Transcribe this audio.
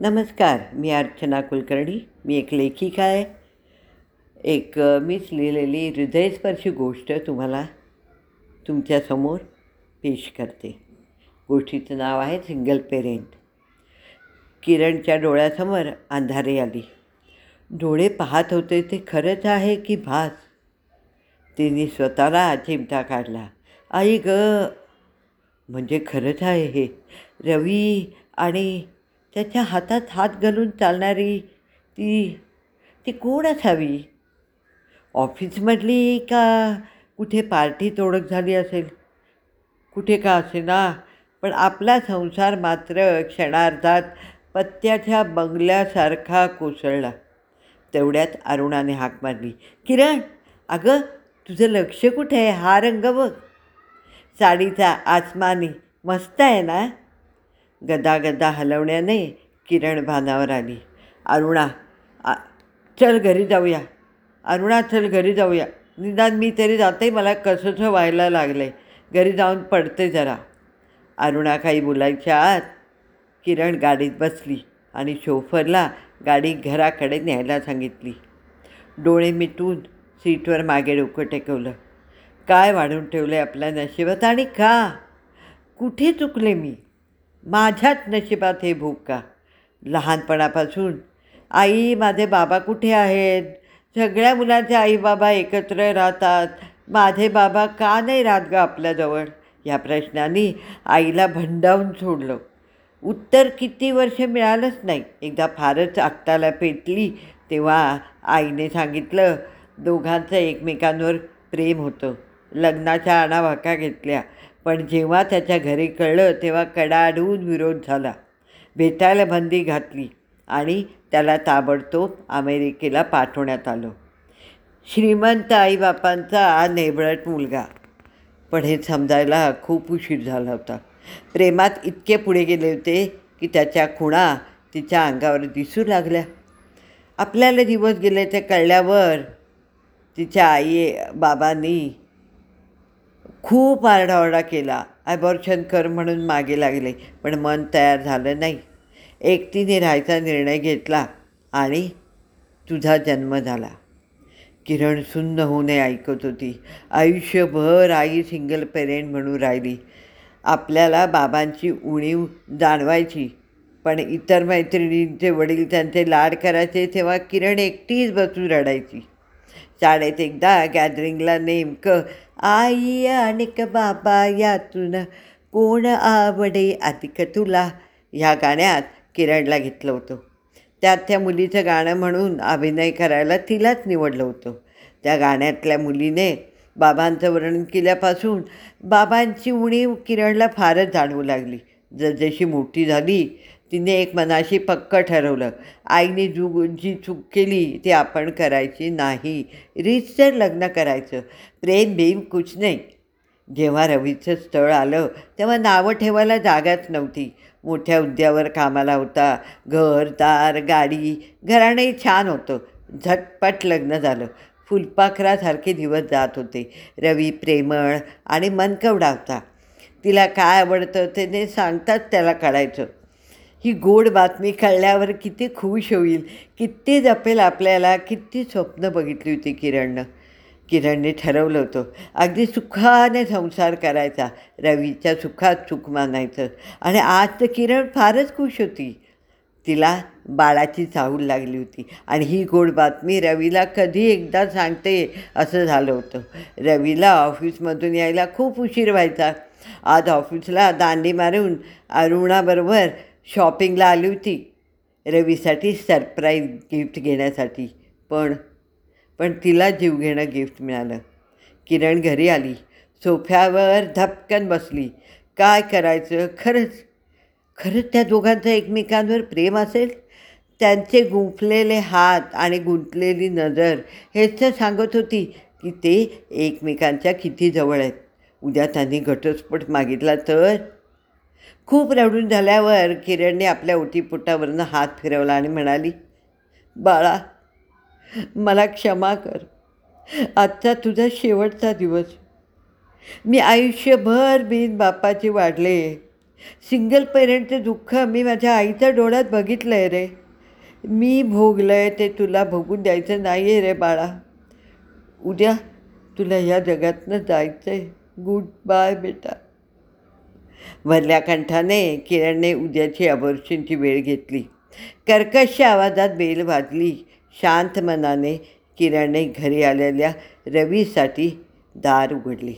नमस्कार मी अर्चना कुलकर्णी मी एक लेखिका आहे. एक मीच लिहिलेली हृदयस्पर्शी गोष्ट तुम्हाला तुमच्यासमोर पेश करते. गोष्टीचं नाव आहे सिंगल पेरेंट. किरणच्या डोळ्यासमोर अंधारे आली. डोळे पाहत होते ते खरंच आहे की भास? तिने स्वतःला चिमटा काढला. आई ग म्हणजे खरंच आहे हे. रवी आणि त्याच्या हातात हात घालून चालणारी ती ती कोण असावी? ऑफिसमधली का कुठे पार्टीत ओळख झाली असेल? कुठे का असेना? पण आपला संसार मात्र क्षणार्धात पत्त्याच्या बंगल्यासारखा कोसळला. तेवढ्यात अरुणाने हाक मारली किरण अगं तुझं लक्ष कुठे आहे? हा रंग बघ. साडीचा आसमानी मस्त आहे ना? गदा गदा हलवण्याने किरण भानावर आली. अरुणा आ चल घरी जाऊया. अरुणा चल घरी जाऊया. निदान मी तरी जाते मला कसंसं व्हायला लागलं. आहे घरी जाऊन पडते जरा. अरुणा काही बोलायच्या आत किरण गाडीत बसली आणि शोफरला गाडी घराकडे न्यायला सांगितली. डोळे मिटून सीटवर मागे डोकं टेकवलं. काय वाढून ठेवलं आहे आपल्या नशिबात आणि का? कुठे चुकले मी? माझ्याच नशिबात हे भूक का? लहानपणापासून. आई माझे बाबा कुठे आहेत? सगळ्या मुलांचे आई बाबा एकत्र राहतात. माझे बाबा का नाही राहत ग आपल्याजवळ? या प्रश्नाने आईला भंडावून सोडलं. उत्तर किती वर्ष मिळालंच नाही. एकदा फारच आकटाला पेटली तेव्हा आईने सांगितलं दोघांचं एकमेकांवर प्रेम होतं. लग्नाच्या आणावाका घेतल्या. पण जेव्हा त्याच्या घरी कळलं तेव्हा कडाडून विरोध झाला. भेटायला बंदी घातली आणि त्याला ताबडतोब अमेरिकेला पाठवण्यात आलं. श्रीमंत आईबापांचा नेबळट मुलगा. पण हे समजायला खूप उशीर झाला होता. प्रेमात इतके पुढे गेले होते की त्याच्या खुणा तिच्या अंगावर दिसू लागल्या. आपल्याला दिवस गेले ते कळल्यावर तिच्या आई बाबांनी खूप आरडाओरडा केला. ॲबॉर्शन कर म्हणून मागे लागले पण मन तयार झालं नाही. एकटीने राहायचा निर्णय घेतला आणि तुझा जन्म झाला. किरण सुन्न होऊने ऐकत होती. आयुष्यभर आई सिंगल पेरेंट म्हणून राहिली. आपल्याला बाबांची उणीव जाणवायची पण इतर मैत्रिणींचे वडील त्यांचे लाड करायचे तेव्हा किरण एकटीच बसून रडायची. शाळेत एकदा गॅदरिंगला नेमकं आई आणि क बाबा यातून कोण आवडे अधिक तुला? ह्या गाण्यात किरणला घेतलं होतं. त्यात त्या मुलीचं गाणं म्हणून अभिनय करायला तिलाच निवडलं होतं. त्या गाण्यातल्या मुलीने बाबांचं वर्णन केल्यापासून बाबांची उणीव किरणला फारच जाणवू लागली. जसजशी मोठी झाली तिने एक मनाशी पक्क ठरवलं. आईने जू जी चूक केली ती आपण करायची नाही. रीतसर लग्न करायचं प्रेम भीम कुछ नाही. जेव्हा रवीचं स्थळ आलं तेव्हा नावं ठेवायला जागाच नव्हती. मोठ्या उद्यावर कामाला होता. घर दार गाडी घराणंही छान होतं. झटपट लग्न झालं. फुलपाखरासारखे दिवस जात होते. रवी प्रेमळ आणि मनकवडा होता तिला काय आवडतं ते ते सांगताच त्याला कळायचं ही गोड बातमी कळल्यावर किती खुश होईल किती जपेल आपल्याला किती स्वप्न बघितली होती किरणनं. किरणने ठरवलं होतं अगदी सुखाने संसार करायचा रवीच्या सुखात सुख मानायचं. आणि आज तर किरण फारच खुश होती. तिला बाळाची चाहूल लागली होती आणि ही गोड बातमी रवीला कधी एकदा सांगते असं झालं होतं. रवीला ऑफिसमधून यायला खूप उशीर व्हायचा. आज ऑफिसला दांडी मारून अरुणाबरोबर शॉपिंगला आली होती. रवीसाठी सरप्राईज गिफ्ट घेण्यासाठी. पण पण तिला जीव घेणं गिफ्ट मिळालं. किरण घरी आली. सोफ्यावर धपकन बसली. काय करायचं? खरंच खरंच त्या दोघांचं एकमेकांवर प्रेम असेल? त्यांचे गुंफलेले हात आणि गुंतलेली नजर हेच तर सांगत होती की ते एकमेकांच्या किती जवळ आहेत. उद्या त्यांनी घटस्फोट मागितला तर? खूप रडून झाल्यावर किरणने आपल्या ओटीपोटावरनं हात फिरवला आणि म्हणाली बाळा मला क्षमा कर. आजचा तुझा शेवटचा दिवस. मी आयुष्यभर बिन बापाची वाढले. सिंगल पेरेंटचं दुःख मी माझ्या आईच्या डोळ्यात बघितलं आहे रे. मी भोगलं आहे ते तुला भोगून द्यायचं नाही आहे रे बाळा. उद्या तुला ह्या जगातनं जायचं आहे गुड बाय बेटा. भरल्या कंठाने किरणने उद्याची अबोर्शनची वेळ घेतली. कर्कश आवाजात बेल वाजली. शांत मनाने किरणने घरी आलेल्या रवीसाठी दार उघडली.